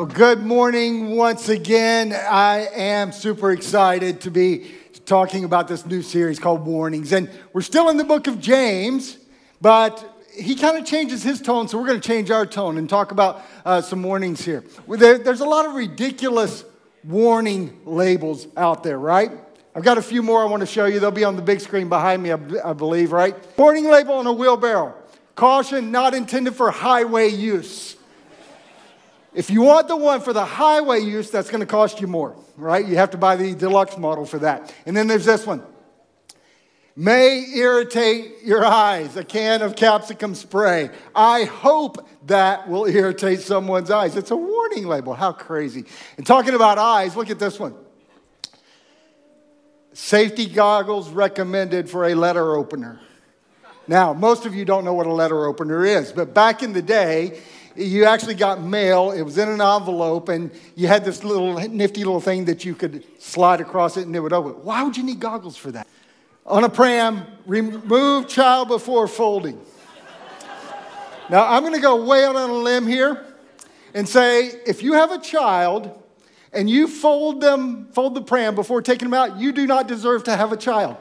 Well, good morning once again. I am super excited to be talking about this new series called Warnings. And we're still in the book of James, but he kind of changes his tone, so we're going to change our tone and talk about uh, some warnings here. There, there's a lot of ridiculous warning labels out there, right? I've got a few more I want to show you. They'll be on the big screen behind me, I believe, right? Warning label on a wheelbarrow. Caution not intended for highway use. If you want the one for the highway use, that's going to cost you more, right? You have to buy the deluxe model for that. And then there's this one. May irritate your eyes, a can of capsicum spray. I hope that will irritate someone's eyes. It's a warning label. How crazy. And talking about eyes, look at this one. Safety goggles recommended for a letter opener. Now, most of you don't know what a letter opener is, but back in the day, you actually got mail. It was in an envelope, and you had this little nifty little thing that you could slide across it and it would open. Why would you need goggles for that? On a pram, remove child before folding. now, I'm going to go way out on a limb here and say if you have a child and you fold them, fold the pram before taking them out, you do not deserve to have a child.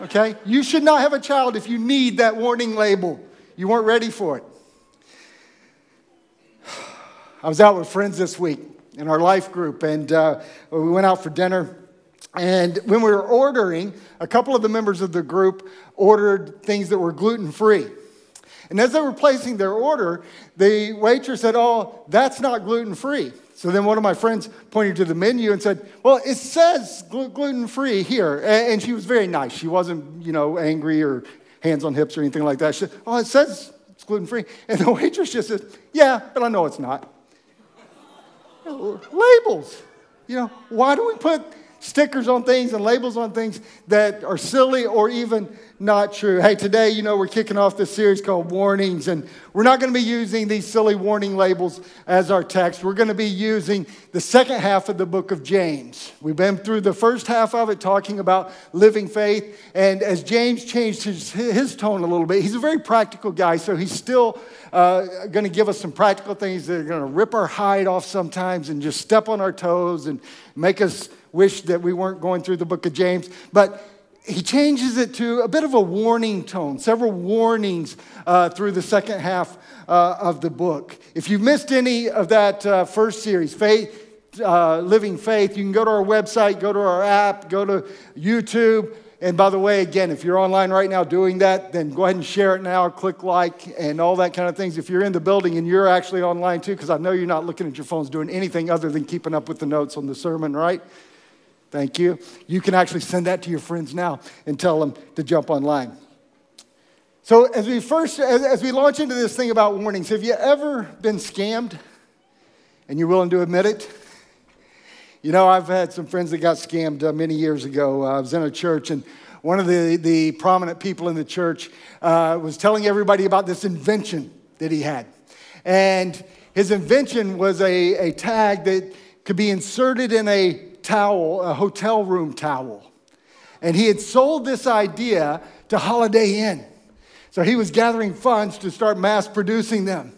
Okay? You should not have a child if you need that warning label. You weren't ready for it. I was out with friends this week in our life group, and uh, we went out for dinner. And when we were ordering, a couple of the members of the group ordered things that were gluten free. And as they were placing their order, the waitress said, Oh, that's not gluten free. So then one of my friends pointed to the menu and said, Well, it says gluten free here. And she was very nice. She wasn't, you know, angry or hands on hips or anything like that. She said, Oh, it says it's gluten free. And the waitress just said, Yeah, but I know it's not. Labels. You know, why do we put stickers on things and labels on things that are silly or even not true. Hey, today, you know, we're kicking off this series called Warnings, and we're not going to be using these silly warning labels as our text. We're going to be using the second half of the book of James. We've been through the first half of it talking about living faith, and as James changed his, his tone a little bit, he's a very practical guy, so he's still uh, going to give us some practical things that are going to rip our hide off sometimes and just step on our toes and make us wish that we weren't going through the book of James. But he changes it to a bit of a warning tone, several warnings uh, through the second half uh, of the book. If you've missed any of that uh, first series, Faith, uh, Living Faith, you can go to our website, go to our app, go to YouTube. And by the way, again, if you're online right now doing that, then go ahead and share it now, click like, and all that kind of things. If you're in the building and you're actually online too, because I know you're not looking at your phones doing anything other than keeping up with the notes on the sermon, right? Thank you. You can actually send that to your friends now and tell them to jump online. So, as we first, as, we launch into this thing about warnings, have you ever been scammed and you're willing to admit it? You know, I've had some friends that got scammed uh, many years ago. Uh, I was in a church, and one of the, the prominent people in the church uh, was telling everybody about this invention that he had. And his invention was a, a tag that could be inserted in a towel, a hotel room towel. And he had sold this idea to Holiday Inn. So he was gathering funds to start mass producing them.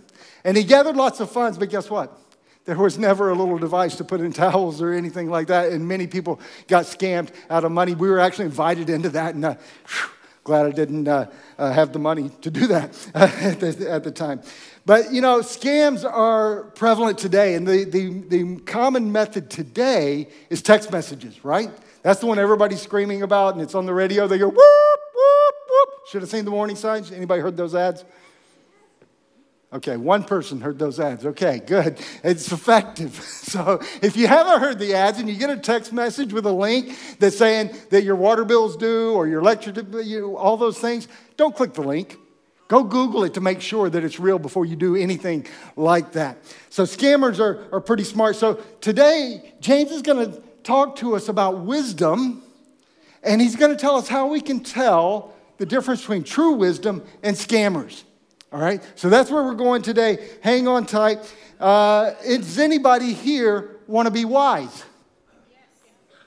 And he gathered lots of funds, but guess what? There was never a little device to put in towels or anything like that. And many people got scammed out of money. We were actually invited into that. And uh, whew, glad I didn't uh, uh, have the money to do that at, the, at the time. But you know, scams are prevalent today, and the, the, the common method today is text messages, right? That's the one everybody's screaming about, and it's on the radio. They go, whoop, whoop, whoop. Should have seen the warning signs. Anybody heard those ads? Okay, one person heard those ads. Okay, good. It's effective. So if you haven't heard the ads and you get a text message with a link that's saying that your water bill's due or your electric, all those things, don't click the link. Go Google it to make sure that it's real before you do anything like that. So scammers are, are pretty smart. So today, James is going to talk to us about wisdom, and he's going to tell us how we can tell the difference between true wisdom and scammers. All right? So that's where we're going today. Hang on tight. Uh, does anybody here want to be wise?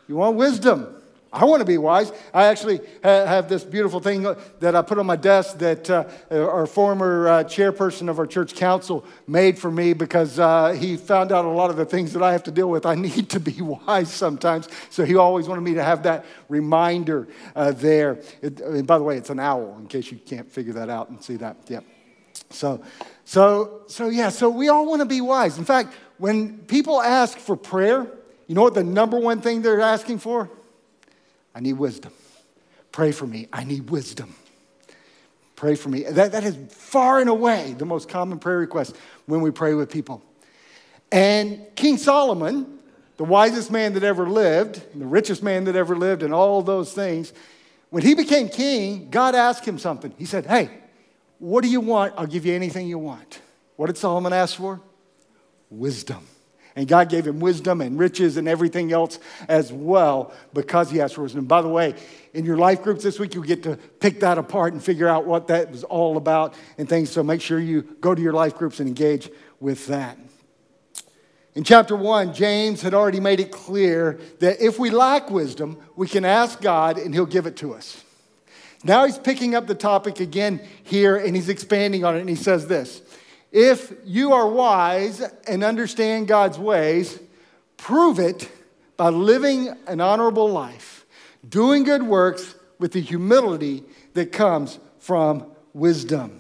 You want wisdom? I want to be wise. I actually have this beautiful thing that I put on my desk that uh, our former uh, chairperson of our church council made for me because uh, he found out a lot of the things that I have to deal with. I need to be wise sometimes. So he always wanted me to have that reminder uh, there. It, and by the way, it's an owl in case you can't figure that out and see that. Yep. So, so, so yeah, so we all want to be wise. In fact, when people ask for prayer, you know what the number one thing they're asking for? I need wisdom. Pray for me. I need wisdom. Pray for me. That, that is far and away the most common prayer request when we pray with people. And King Solomon, the wisest man that ever lived, the richest man that ever lived, and all those things, when he became king, God asked him something. He said, Hey, what do you want? I'll give you anything you want. What did Solomon ask for? Wisdom. And God gave him wisdom and riches and everything else as well because he asked for wisdom. By the way, in your life groups this week, you get to pick that apart and figure out what that was all about and things. So make sure you go to your life groups and engage with that. In chapter one, James had already made it clear that if we lack wisdom, we can ask God and he'll give it to us. Now he's picking up the topic again here and he's expanding on it and he says this if you are wise and understand God's ways, prove it by living an honorable life, doing good works with the humility that comes from wisdom.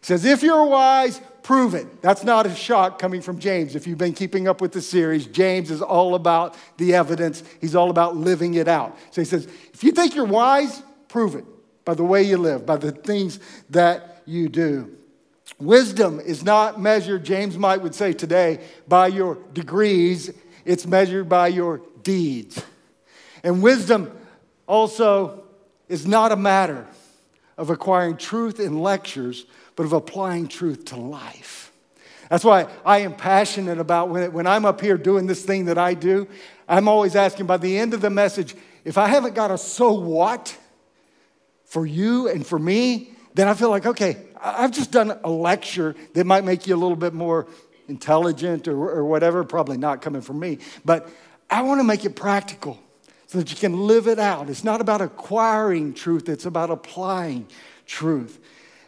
He says, if you're wise, prove it. That's not a shock coming from James. If you've been keeping up with the series, James is all about the evidence, he's all about living it out. So he says, if you think you're wise, prove it by the way you live, by the things that you do. Wisdom is not measured, James might would say today, by your degrees, it's measured by your deeds. And wisdom also is not a matter of acquiring truth in lectures, but of applying truth to life. That's why I am passionate about when, when I'm up here doing this thing that I do. I'm always asking by the end of the message, if I haven't got a so what for you and for me, then I feel like, okay, I've just done a lecture that might make you a little bit more intelligent or, or whatever, probably not coming from me, but I want to make it practical so that you can live it out. It's not about acquiring truth, it's about applying truth.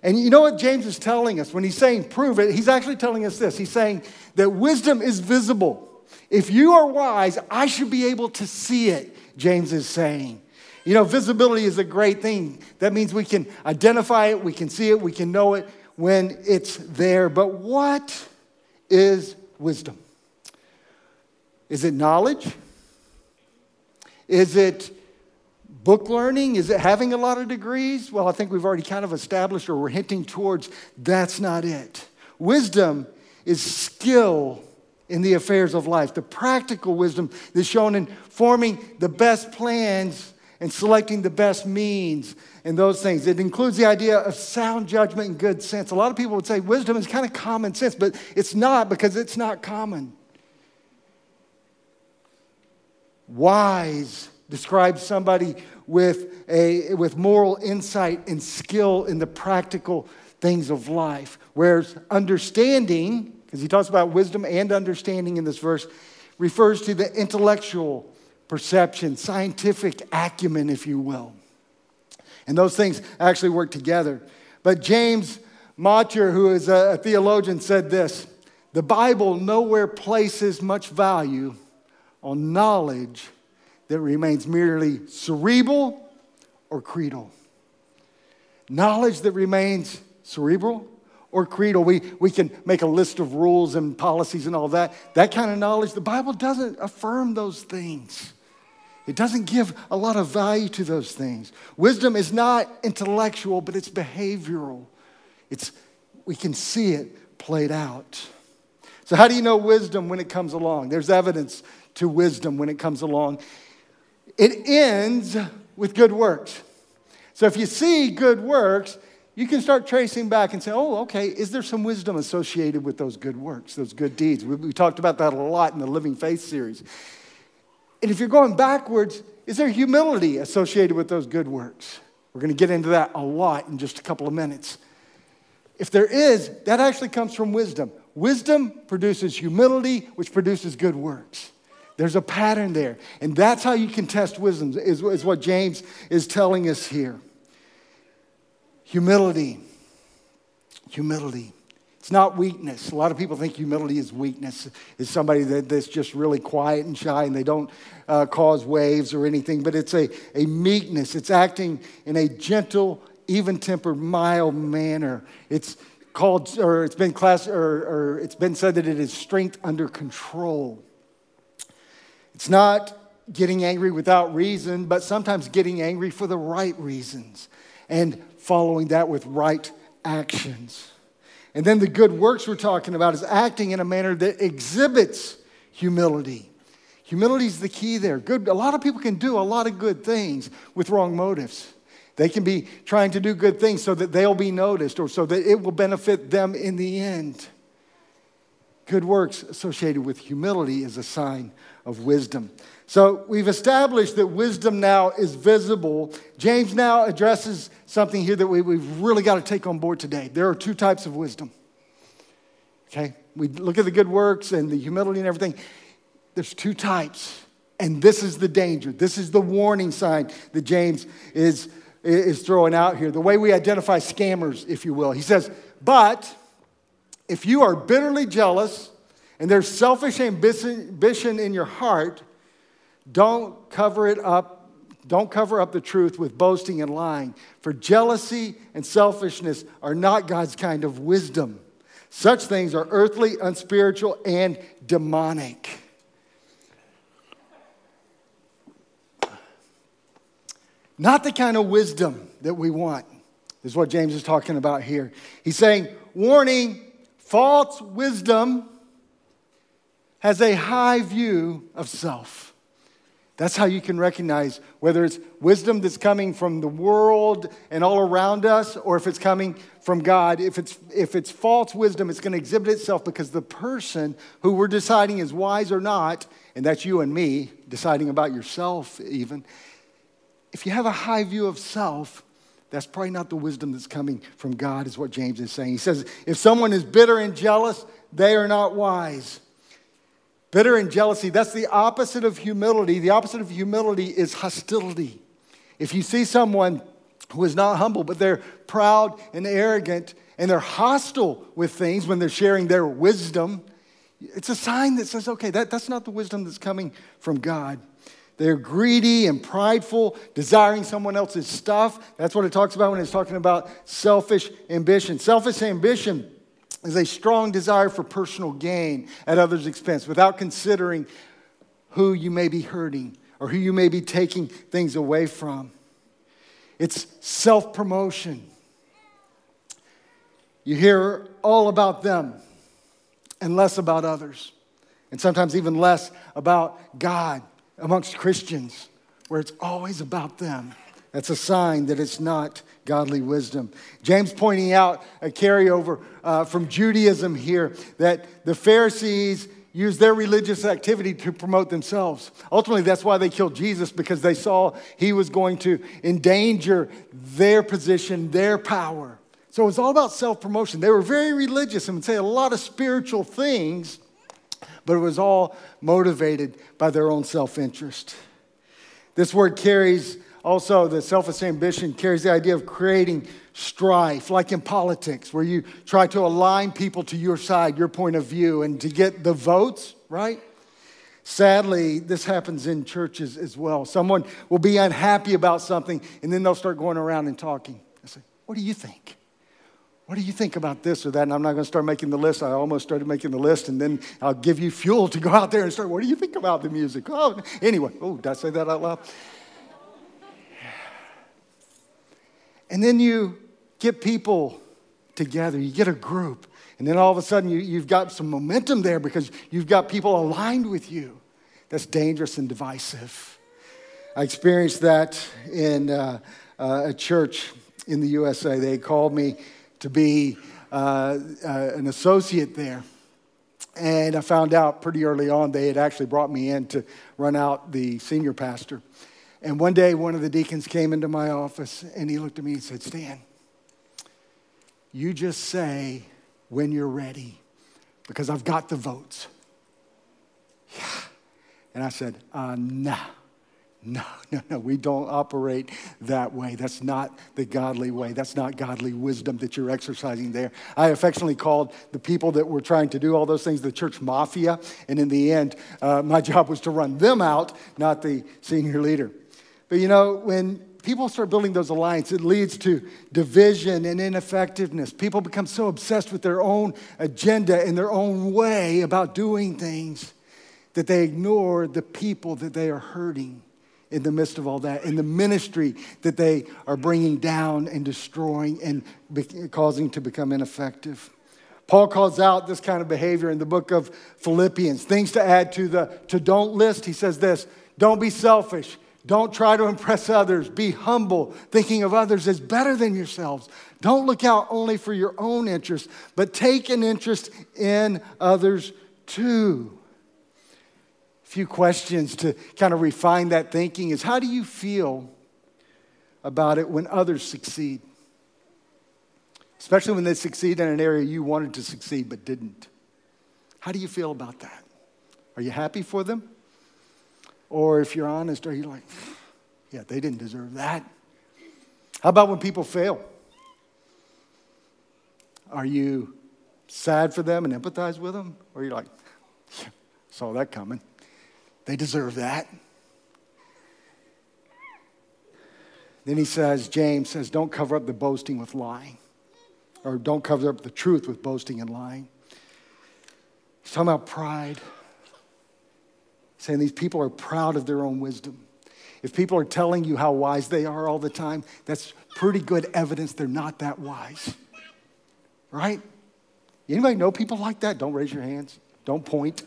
And you know what James is telling us when he's saying prove it? He's actually telling us this. He's saying that wisdom is visible. If you are wise, I should be able to see it, James is saying. You know, visibility is a great thing. That means we can identify it, we can see it, we can know it when it's there. But what is wisdom? Is it knowledge? Is it book learning? Is it having a lot of degrees? Well, I think we've already kind of established or we're hinting towards that's not it. Wisdom is skill in the affairs of life, the practical wisdom that's shown in forming the best plans and selecting the best means and those things. It includes the idea of sound judgment and good sense. A lot of people would say wisdom is kind of common sense, but it's not because it's not common. Wise describes somebody with, a, with moral insight and skill in the practical things of life. Whereas understanding, because he talks about wisdom and understanding in this verse, refers to the intellectual perception, scientific acumen, if you will. And those things actually work together. But James Motyer, who is a theologian, said this The Bible nowhere places much value on knowledge that remains merely cerebral or creedal. Knowledge that remains cerebral or creedal. We, we can make a list of rules and policies and all that. That kind of knowledge, the Bible doesn't affirm those things. It doesn't give a lot of value to those things. Wisdom is not intellectual, but it's behavioral. It's, we can see it played out. So, how do you know wisdom when it comes along? There's evidence to wisdom when it comes along. It ends with good works. So, if you see good works, you can start tracing back and say, oh, okay, is there some wisdom associated with those good works, those good deeds? We, we talked about that a lot in the Living Faith series. And if you're going backwards, is there humility associated with those good works? We're going to get into that a lot in just a couple of minutes. If there is, that actually comes from wisdom. Wisdom produces humility, which produces good works. There's a pattern there. And that's how you can test wisdom, is, is what James is telling us here. Humility. Humility. It's not weakness. A lot of people think humility is weakness, is somebody that, that's just really quiet and shy and they don't uh, cause waves or anything, but it's a, a meekness. It's acting in a gentle, even tempered, mild manner. It's called, or it's been class, or, or it's been said that it is strength under control. It's not getting angry without reason, but sometimes getting angry for the right reasons and following that with right actions. And then the good works we're talking about is acting in a manner that exhibits humility. Humility is the key there. Good, a lot of people can do a lot of good things with wrong motives. They can be trying to do good things so that they'll be noticed or so that it will benefit them in the end. Good works associated with humility is a sign of wisdom. So we've established that wisdom now is visible. James now addresses something here that we, we've really got to take on board today. There are two types of wisdom. Okay? We look at the good works and the humility and everything. There's two types. And this is the danger. This is the warning sign that James is, is throwing out here. The way we identify scammers, if you will. He says, But if you are bitterly jealous and there's selfish ambition in your heart, don't cover it up. Don't cover up the truth with boasting and lying. For jealousy and selfishness are not God's kind of wisdom. Such things are earthly, unspiritual, and demonic. Not the kind of wisdom that we want, is what James is talking about here. He's saying, warning, false wisdom has a high view of self. That's how you can recognize whether it's wisdom that's coming from the world and all around us or if it's coming from God. If it's, if it's false wisdom, it's going to exhibit itself because the person who we're deciding is wise or not, and that's you and me, deciding about yourself even, if you have a high view of self, that's probably not the wisdom that's coming from God, is what James is saying. He says, if someone is bitter and jealous, they are not wise. Bitter and jealousy, that's the opposite of humility. The opposite of humility is hostility. If you see someone who is not humble, but they're proud and arrogant and they're hostile with things when they're sharing their wisdom, it's a sign that says, okay, that, that's not the wisdom that's coming from God. They're greedy and prideful, desiring someone else's stuff. That's what it talks about when it's talking about selfish ambition. Selfish ambition is a strong desire for personal gain at others' expense without considering who you may be hurting or who you may be taking things away from. It's self promotion. You hear all about them and less about others, and sometimes even less about God amongst Christians, where it's always about them. That's a sign that it's not godly wisdom. James pointing out a carryover uh, from Judaism here that the Pharisees used their religious activity to promote themselves. Ultimately, that's why they killed Jesus because they saw he was going to endanger their position, their power. So it was all about self promotion. They were very religious and would say a lot of spiritual things, but it was all motivated by their own self interest. This word carries also, the selfish ambition carries the idea of creating strife, like in politics, where you try to align people to your side, your point of view, and to get the votes, right? Sadly, this happens in churches as well. Someone will be unhappy about something, and then they'll start going around and talking. I say, What do you think? What do you think about this or that? And I'm not going to start making the list. I almost started making the list, and then I'll give you fuel to go out there and start. What do you think about the music? Oh, anyway. Oh, did I say that out loud? And then you get people together, you get a group, and then all of a sudden you, you've got some momentum there because you've got people aligned with you. That's dangerous and divisive. I experienced that in uh, uh, a church in the USA. They called me to be uh, uh, an associate there. And I found out pretty early on they had actually brought me in to run out the senior pastor. And one day, one of the deacons came into my office and he looked at me and said, Stan, you just say when you're ready because I've got the votes. Yeah. And I said, uh, nah. No, no, no, we don't operate that way. That's not the godly way. That's not godly wisdom that you're exercising there. I affectionately called the people that were trying to do all those things the church mafia. And in the end, uh, my job was to run them out, not the senior leader. But you know, when people start building those alliances, it leads to division and ineffectiveness. People become so obsessed with their own agenda and their own way about doing things that they ignore the people that they are hurting in the midst of all that, in the ministry that they are bringing down and destroying and be- causing to become ineffective. Paul calls out this kind of behavior in the book of Philippians. Things to add to the to don't list. He says this don't be selfish. Don't try to impress others. Be humble, thinking of others as better than yourselves. Don't look out only for your own interest, but take an interest in others too few questions to kind of refine that thinking is how do you feel about it when others succeed? Especially when they succeed in an area you wanted to succeed but didn't. How do you feel about that? Are you happy for them? Or if you're honest, are you like, yeah, they didn't deserve that? How about when people fail? Are you sad for them and empathize with them? Or are you like, saw that coming? They deserve that. Then he says, James says, don't cover up the boasting with lying, or don't cover up the truth with boasting and lying. He's talking about pride, saying these people are proud of their own wisdom. If people are telling you how wise they are all the time, that's pretty good evidence they're not that wise. Right? Anybody know people like that? Don't raise your hands. Don't point.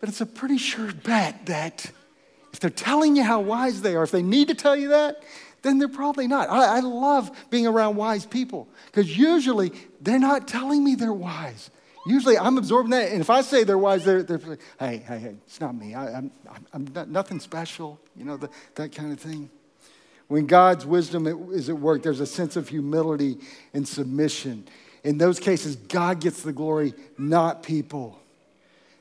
But it's a pretty sure bet that if they're telling you how wise they are, if they need to tell you that, then they're probably not. I, I love being around wise people because usually they're not telling me they're wise. Usually I'm absorbing that, and if I say they're wise, they're, they're like, hey, hey, hey, it's not me. I, am I'm, I'm not, nothing special, you know, the, that kind of thing. When God's wisdom is at work, there's a sense of humility and submission. In those cases, God gets the glory, not people.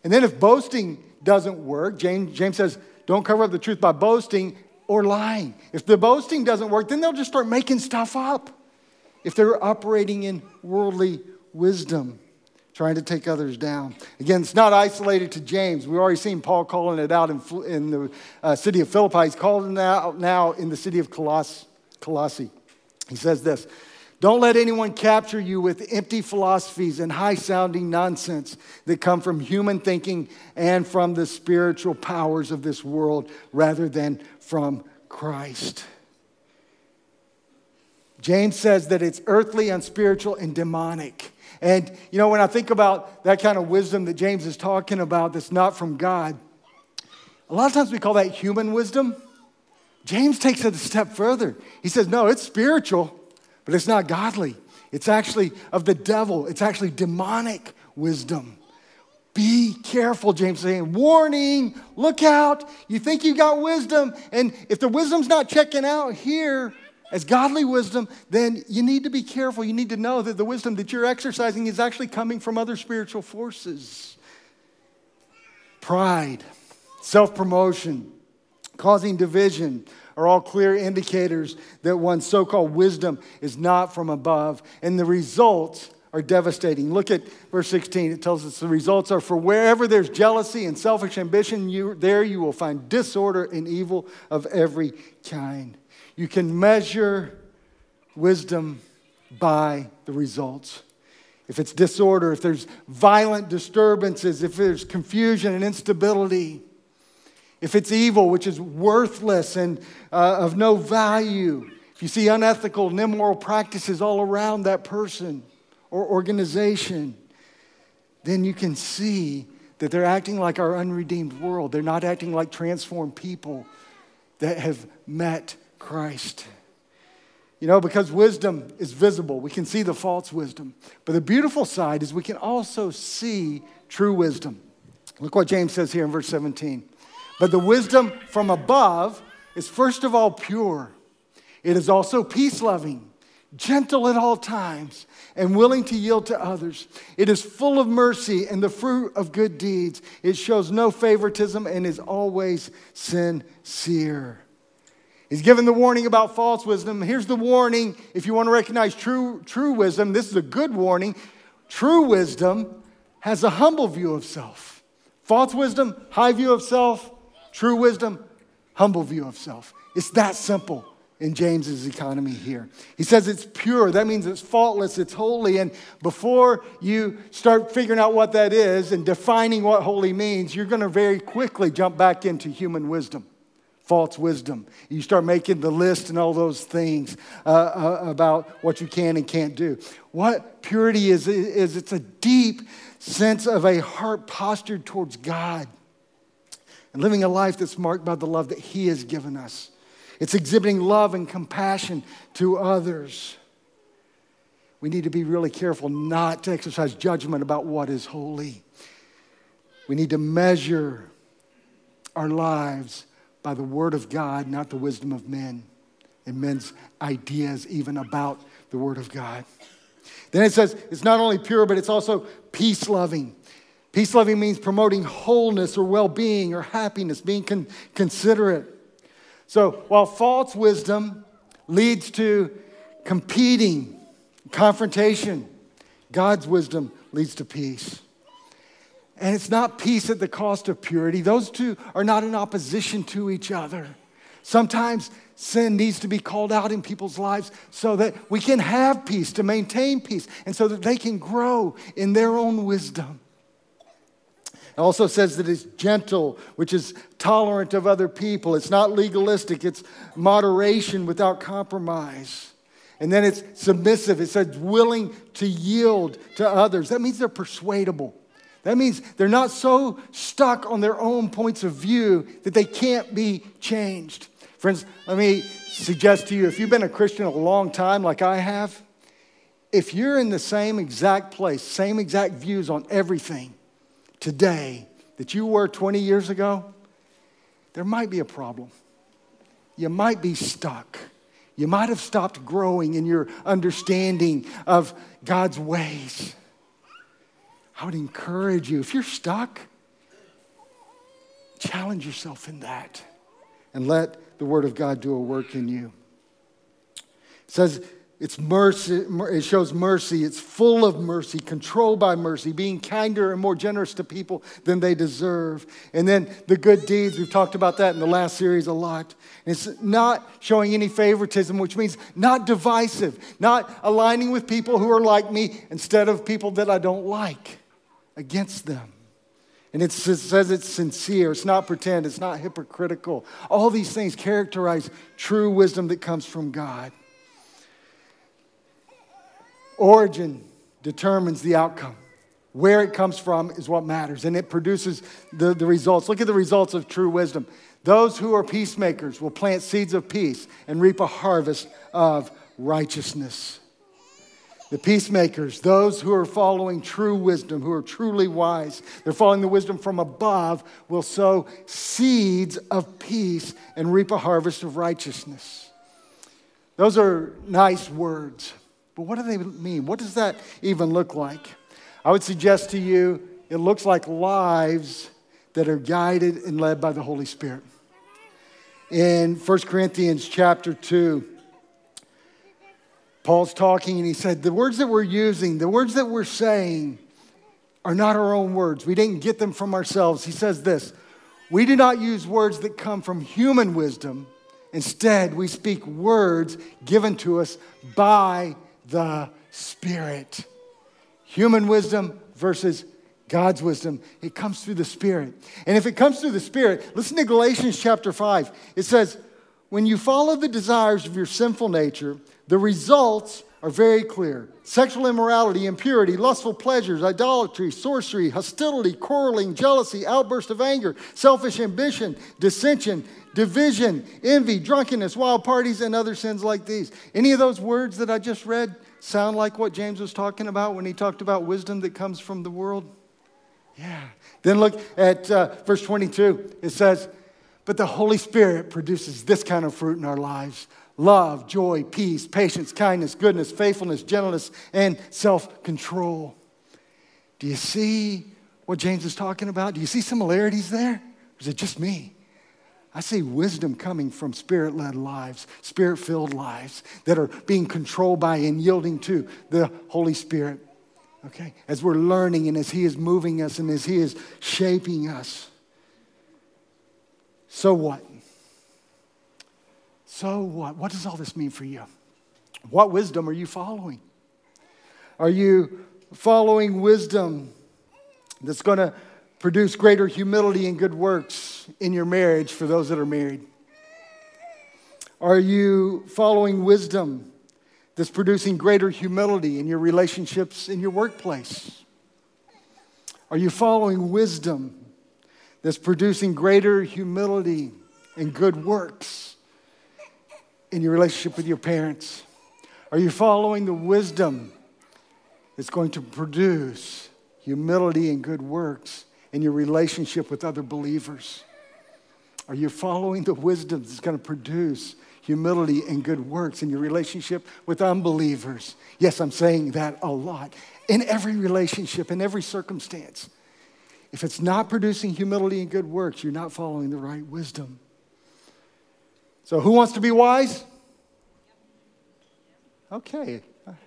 And then if boasting doesn't work, James, James says, don't cover up the truth by boasting or lying. If the boasting doesn't work, then they'll just start making stuff up. If they're operating in worldly wisdom, trying to take others down. Again, it's not isolated to James. We've already seen Paul calling it out in, in the uh, city of Philippi. He's calling it out now in the city of Coloss- Colossae. He says this don't let anyone capture you with empty philosophies and high sounding nonsense that come from human thinking and from the spiritual powers of this world rather than from Christ. James says that it's earthly, unspiritual, and demonic. And, you know, when I think about that kind of wisdom that James is talking about that's not from God, a lot of times we call that human wisdom. James takes it a step further. He says, no, it's spiritual but it's not godly. It's actually of the devil, it's actually demonic wisdom. Be careful, James saying. Warning, look out. You think you got wisdom, and if the wisdom's not checking out here as godly wisdom, then you need to be careful. You need to know that the wisdom that you're exercising is actually coming from other spiritual forces. Pride, self promotion, causing division, are all clear indicators that one's so called wisdom is not from above. And the results are devastating. Look at verse 16. It tells us the results are for wherever there's jealousy and selfish ambition, you, there you will find disorder and evil of every kind. You can measure wisdom by the results. If it's disorder, if there's violent disturbances, if there's confusion and instability, if it's evil, which is worthless and uh, of no value, if you see unethical and immoral practices all around that person or organization, then you can see that they're acting like our unredeemed world. They're not acting like transformed people that have met Christ. You know, because wisdom is visible, we can see the false wisdom. But the beautiful side is we can also see true wisdom. Look what James says here in verse 17. But the wisdom from above is first of all pure. It is also peace loving, gentle at all times, and willing to yield to others. It is full of mercy and the fruit of good deeds. It shows no favoritism and is always sincere. He's given the warning about false wisdom. Here's the warning if you want to recognize true, true wisdom, this is a good warning. True wisdom has a humble view of self. False wisdom, high view of self. True wisdom, humble view of self. It's that simple in James's economy here. He says it's pure. That means it's faultless, it's holy. And before you start figuring out what that is and defining what holy means, you're going to very quickly jump back into human wisdom, false wisdom. You start making the list and all those things uh, uh, about what you can and can't do. What purity is, is it's a deep sense of a heart postured towards God and living a life that's marked by the love that He has given us. It's exhibiting love and compassion to others. We need to be really careful not to exercise judgment about what is holy. We need to measure our lives by the Word of God, not the wisdom of men and men's ideas, even about the Word of God. Then it says it's not only pure, but it's also peace loving. Peace loving means promoting wholeness or well being or happiness, being con- considerate. So while false wisdom leads to competing, confrontation, God's wisdom leads to peace. And it's not peace at the cost of purity. Those two are not in opposition to each other. Sometimes sin needs to be called out in people's lives so that we can have peace, to maintain peace, and so that they can grow in their own wisdom. It also says that it's gentle, which is tolerant of other people. It's not legalistic, it's moderation without compromise. And then it's submissive. It says willing to yield to others. That means they're persuadable. That means they're not so stuck on their own points of view that they can't be changed. Friends, let me suggest to you if you've been a Christian a long time, like I have, if you're in the same exact place, same exact views on everything, today that you were 20 years ago, there might be a problem. You might be stuck. You might have stopped growing in your understanding of God's ways. I would encourage you, if you're stuck, challenge yourself in that and let the Word of God do a work in you. It says, it's mercy, it shows mercy. It's full of mercy, controlled by mercy, being kinder and more generous to people than they deserve. And then the good deeds, we've talked about that in the last series a lot. It's not showing any favoritism, which means not divisive, not aligning with people who are like me instead of people that I don't like against them. And it says it's sincere, it's not pretend, it's not hypocritical. All these things characterize true wisdom that comes from God. Origin determines the outcome. Where it comes from is what matters, and it produces the, the results. Look at the results of true wisdom. Those who are peacemakers will plant seeds of peace and reap a harvest of righteousness. The peacemakers, those who are following true wisdom, who are truly wise, they're following the wisdom from above, will sow seeds of peace and reap a harvest of righteousness. Those are nice words. But what do they mean? What does that even look like? I would suggest to you it looks like lives that are guided and led by the Holy Spirit. In 1 Corinthians chapter 2, Paul's talking and he said, The words that we're using, the words that we're saying, are not our own words. We didn't get them from ourselves. He says this We do not use words that come from human wisdom. Instead, we speak words given to us by the Spirit. Human wisdom versus God's wisdom, it comes through the Spirit. And if it comes through the Spirit, listen to Galatians chapter 5. It says, When you follow the desires of your sinful nature, the results are very clear sexual immorality, impurity, lustful pleasures, idolatry, sorcery, hostility, quarreling, jealousy, outburst of anger, selfish ambition, dissension, division, envy, drunkenness, wild parties, and other sins like these. Any of those words that I just read sound like what James was talking about when he talked about wisdom that comes from the world? Yeah. Then look at uh, verse 22. It says, But the Holy Spirit produces this kind of fruit in our lives love, joy, peace, patience, kindness, goodness, faithfulness, gentleness, and self control. Do you see what James is talking about? Do you see similarities there? Or is it just me? I see wisdom coming from spirit led lives, spirit filled lives that are being controlled by and yielding to the Holy Spirit. Okay? As we're learning and as He is moving us and as He is shaping us. So what? So what? What does all this mean for you? What wisdom are you following? Are you following wisdom that's going to produce greater humility and good works in your marriage for those that are married? Are you following wisdom that's producing greater humility in your relationships in your workplace? Are you following wisdom that's producing greater humility and good works in your relationship with your parents? Are you following the wisdom that's going to produce humility and good works in your relationship with other believers? Are you following the wisdom that's going to produce humility and good works in your relationship with unbelievers? Yes, I'm saying that a lot. In every relationship, in every circumstance. If it's not producing humility and good works, you're not following the right wisdom. So, who wants to be wise? Okay.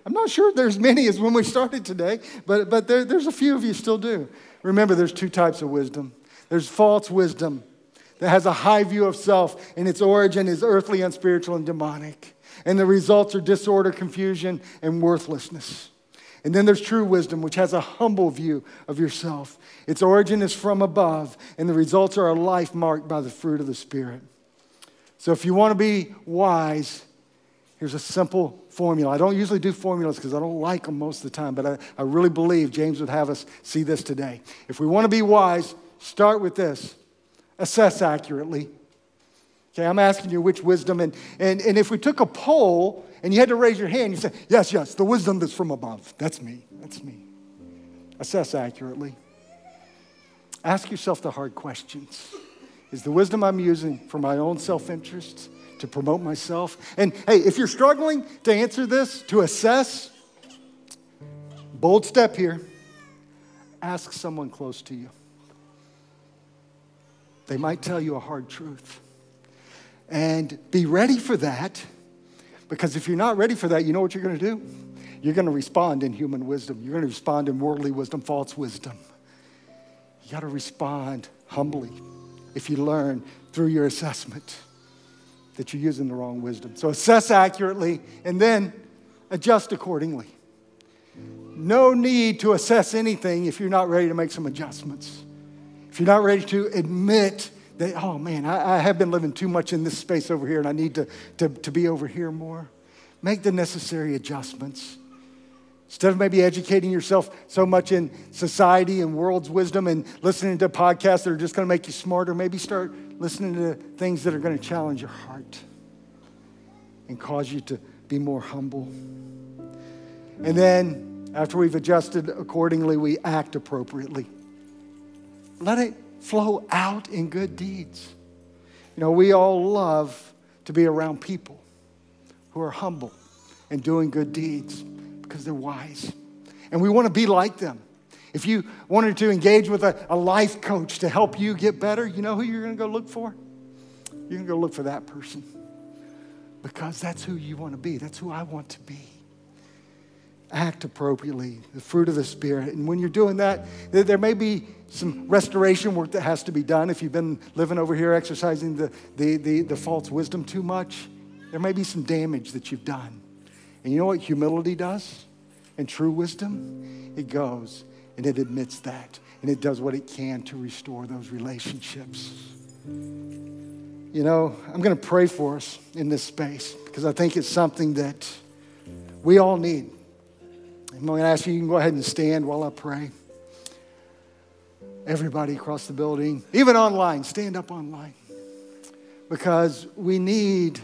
I'm not sure there's many as when we started today, but, but there, there's a few of you still do. Remember, there's two types of wisdom there's false wisdom that has a high view of self, and its origin is earthly, unspiritual, and demonic. And the results are disorder, confusion, and worthlessness. And then there's true wisdom, which has a humble view of yourself. Its origin is from above, and the results are a life marked by the fruit of the Spirit. So if you want to be wise, here's a simple formula. I don't usually do formulas because I don't like them most of the time, but I, I really believe James would have us see this today. If we want to be wise, start with this assess accurately. Okay, I'm asking you which wisdom, and, and, and if we took a poll and you had to raise your hand, you say, Yes, yes, the wisdom that's from above. That's me. That's me. Assess accurately. Ask yourself the hard questions. Is the wisdom I'm using for my own self interest, to promote myself? And hey, if you're struggling to answer this, to assess, bold step here ask someone close to you. They might tell you a hard truth. And be ready for that because if you're not ready for that, you know what you're going to do? You're going to respond in human wisdom. You're going to respond in worldly wisdom, false wisdom. You got to respond humbly if you learn through your assessment that you're using the wrong wisdom. So assess accurately and then adjust accordingly. No need to assess anything if you're not ready to make some adjustments. If you're not ready to admit they, oh man, I, I, have been living too much in this space over here and I need to, to, to be over here more. Make the necessary adjustments. Instead of maybe educating yourself so much in society and world's wisdom and listening to podcasts that are just going to make you smarter, maybe start listening to things that are going to challenge your heart and cause you to be more humble. And then, after we've adjusted accordingly, we act appropriately. Let it flow out in good deeds. You know, we all love to be around people who are humble and doing good deeds because they're wise. And we want to be like them. If you wanted to engage with a, a life coach to help you get better, you know who you're going to go look for? You're going to go look for that person because that's who you want to be. That's who I want to be act appropriately, the fruit of the Spirit. And when you're doing that, there may be some restoration work that has to be done. If you've been living over here exercising the, the, the, the false wisdom too much, there may be some damage that you've done. And you know what humility does? And true wisdom? It goes and it admits that. And it does what it can to restore those relationships. You know, I'm going to pray for us in this space because I think it's something that we all need. I'm going to ask you, you can go ahead and stand while I pray. Everybody across the building, even online, stand up online. Because we need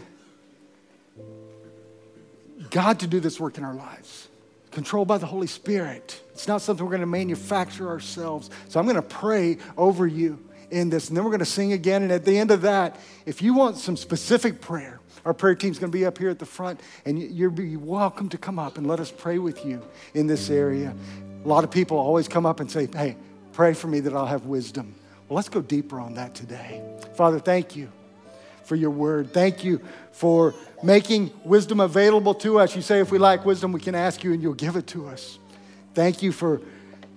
God to do this work in our lives, controlled by the Holy Spirit. It's not something we're going to manufacture ourselves. So I'm going to pray over you in this, and then we're going to sing again. And at the end of that, if you want some specific prayer, Our prayer team's going to be up here at the front, and you're welcome to come up and let us pray with you in this area. A lot of people always come up and say, Hey, pray for me that I'll have wisdom. Well, let's go deeper on that today. Father, thank you for your word. Thank you for making wisdom available to us. You say if we lack wisdom, we can ask you and you'll give it to us. Thank you for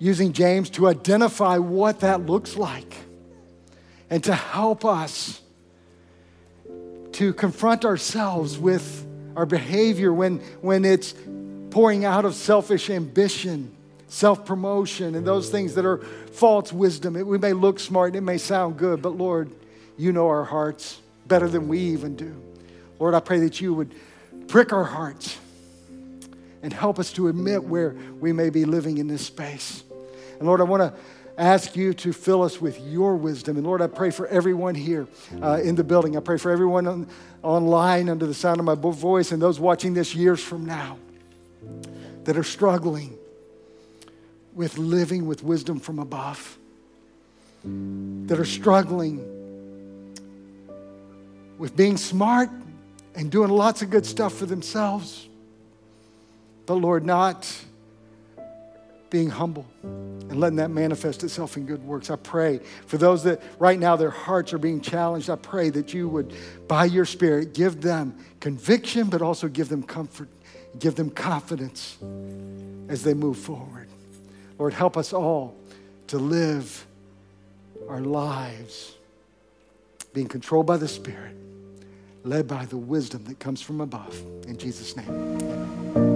using James to identify what that looks like and to help us to confront ourselves with our behavior when, when it's pouring out of selfish ambition, self promotion, and those things that are false wisdom. It, we may look smart, it may sound good, but Lord, you know our hearts better than we even do. Lord, I pray that you would prick our hearts and help us to admit where we may be living in this space. And Lord, I want to ask you to fill us with your wisdom. And Lord, I pray for everyone here uh, in the building. I pray for everyone on, online under the sound of my voice and those watching this years from now that are struggling with living with wisdom from above, that are struggling with being smart and doing lots of good stuff for themselves, but Lord, not being humble and letting that manifest itself in good works. I pray for those that right now their hearts are being challenged. I pray that you would, by your Spirit, give them conviction, but also give them comfort, give them confidence as they move forward. Lord, help us all to live our lives being controlled by the Spirit, led by the wisdom that comes from above. In Jesus' name, amen.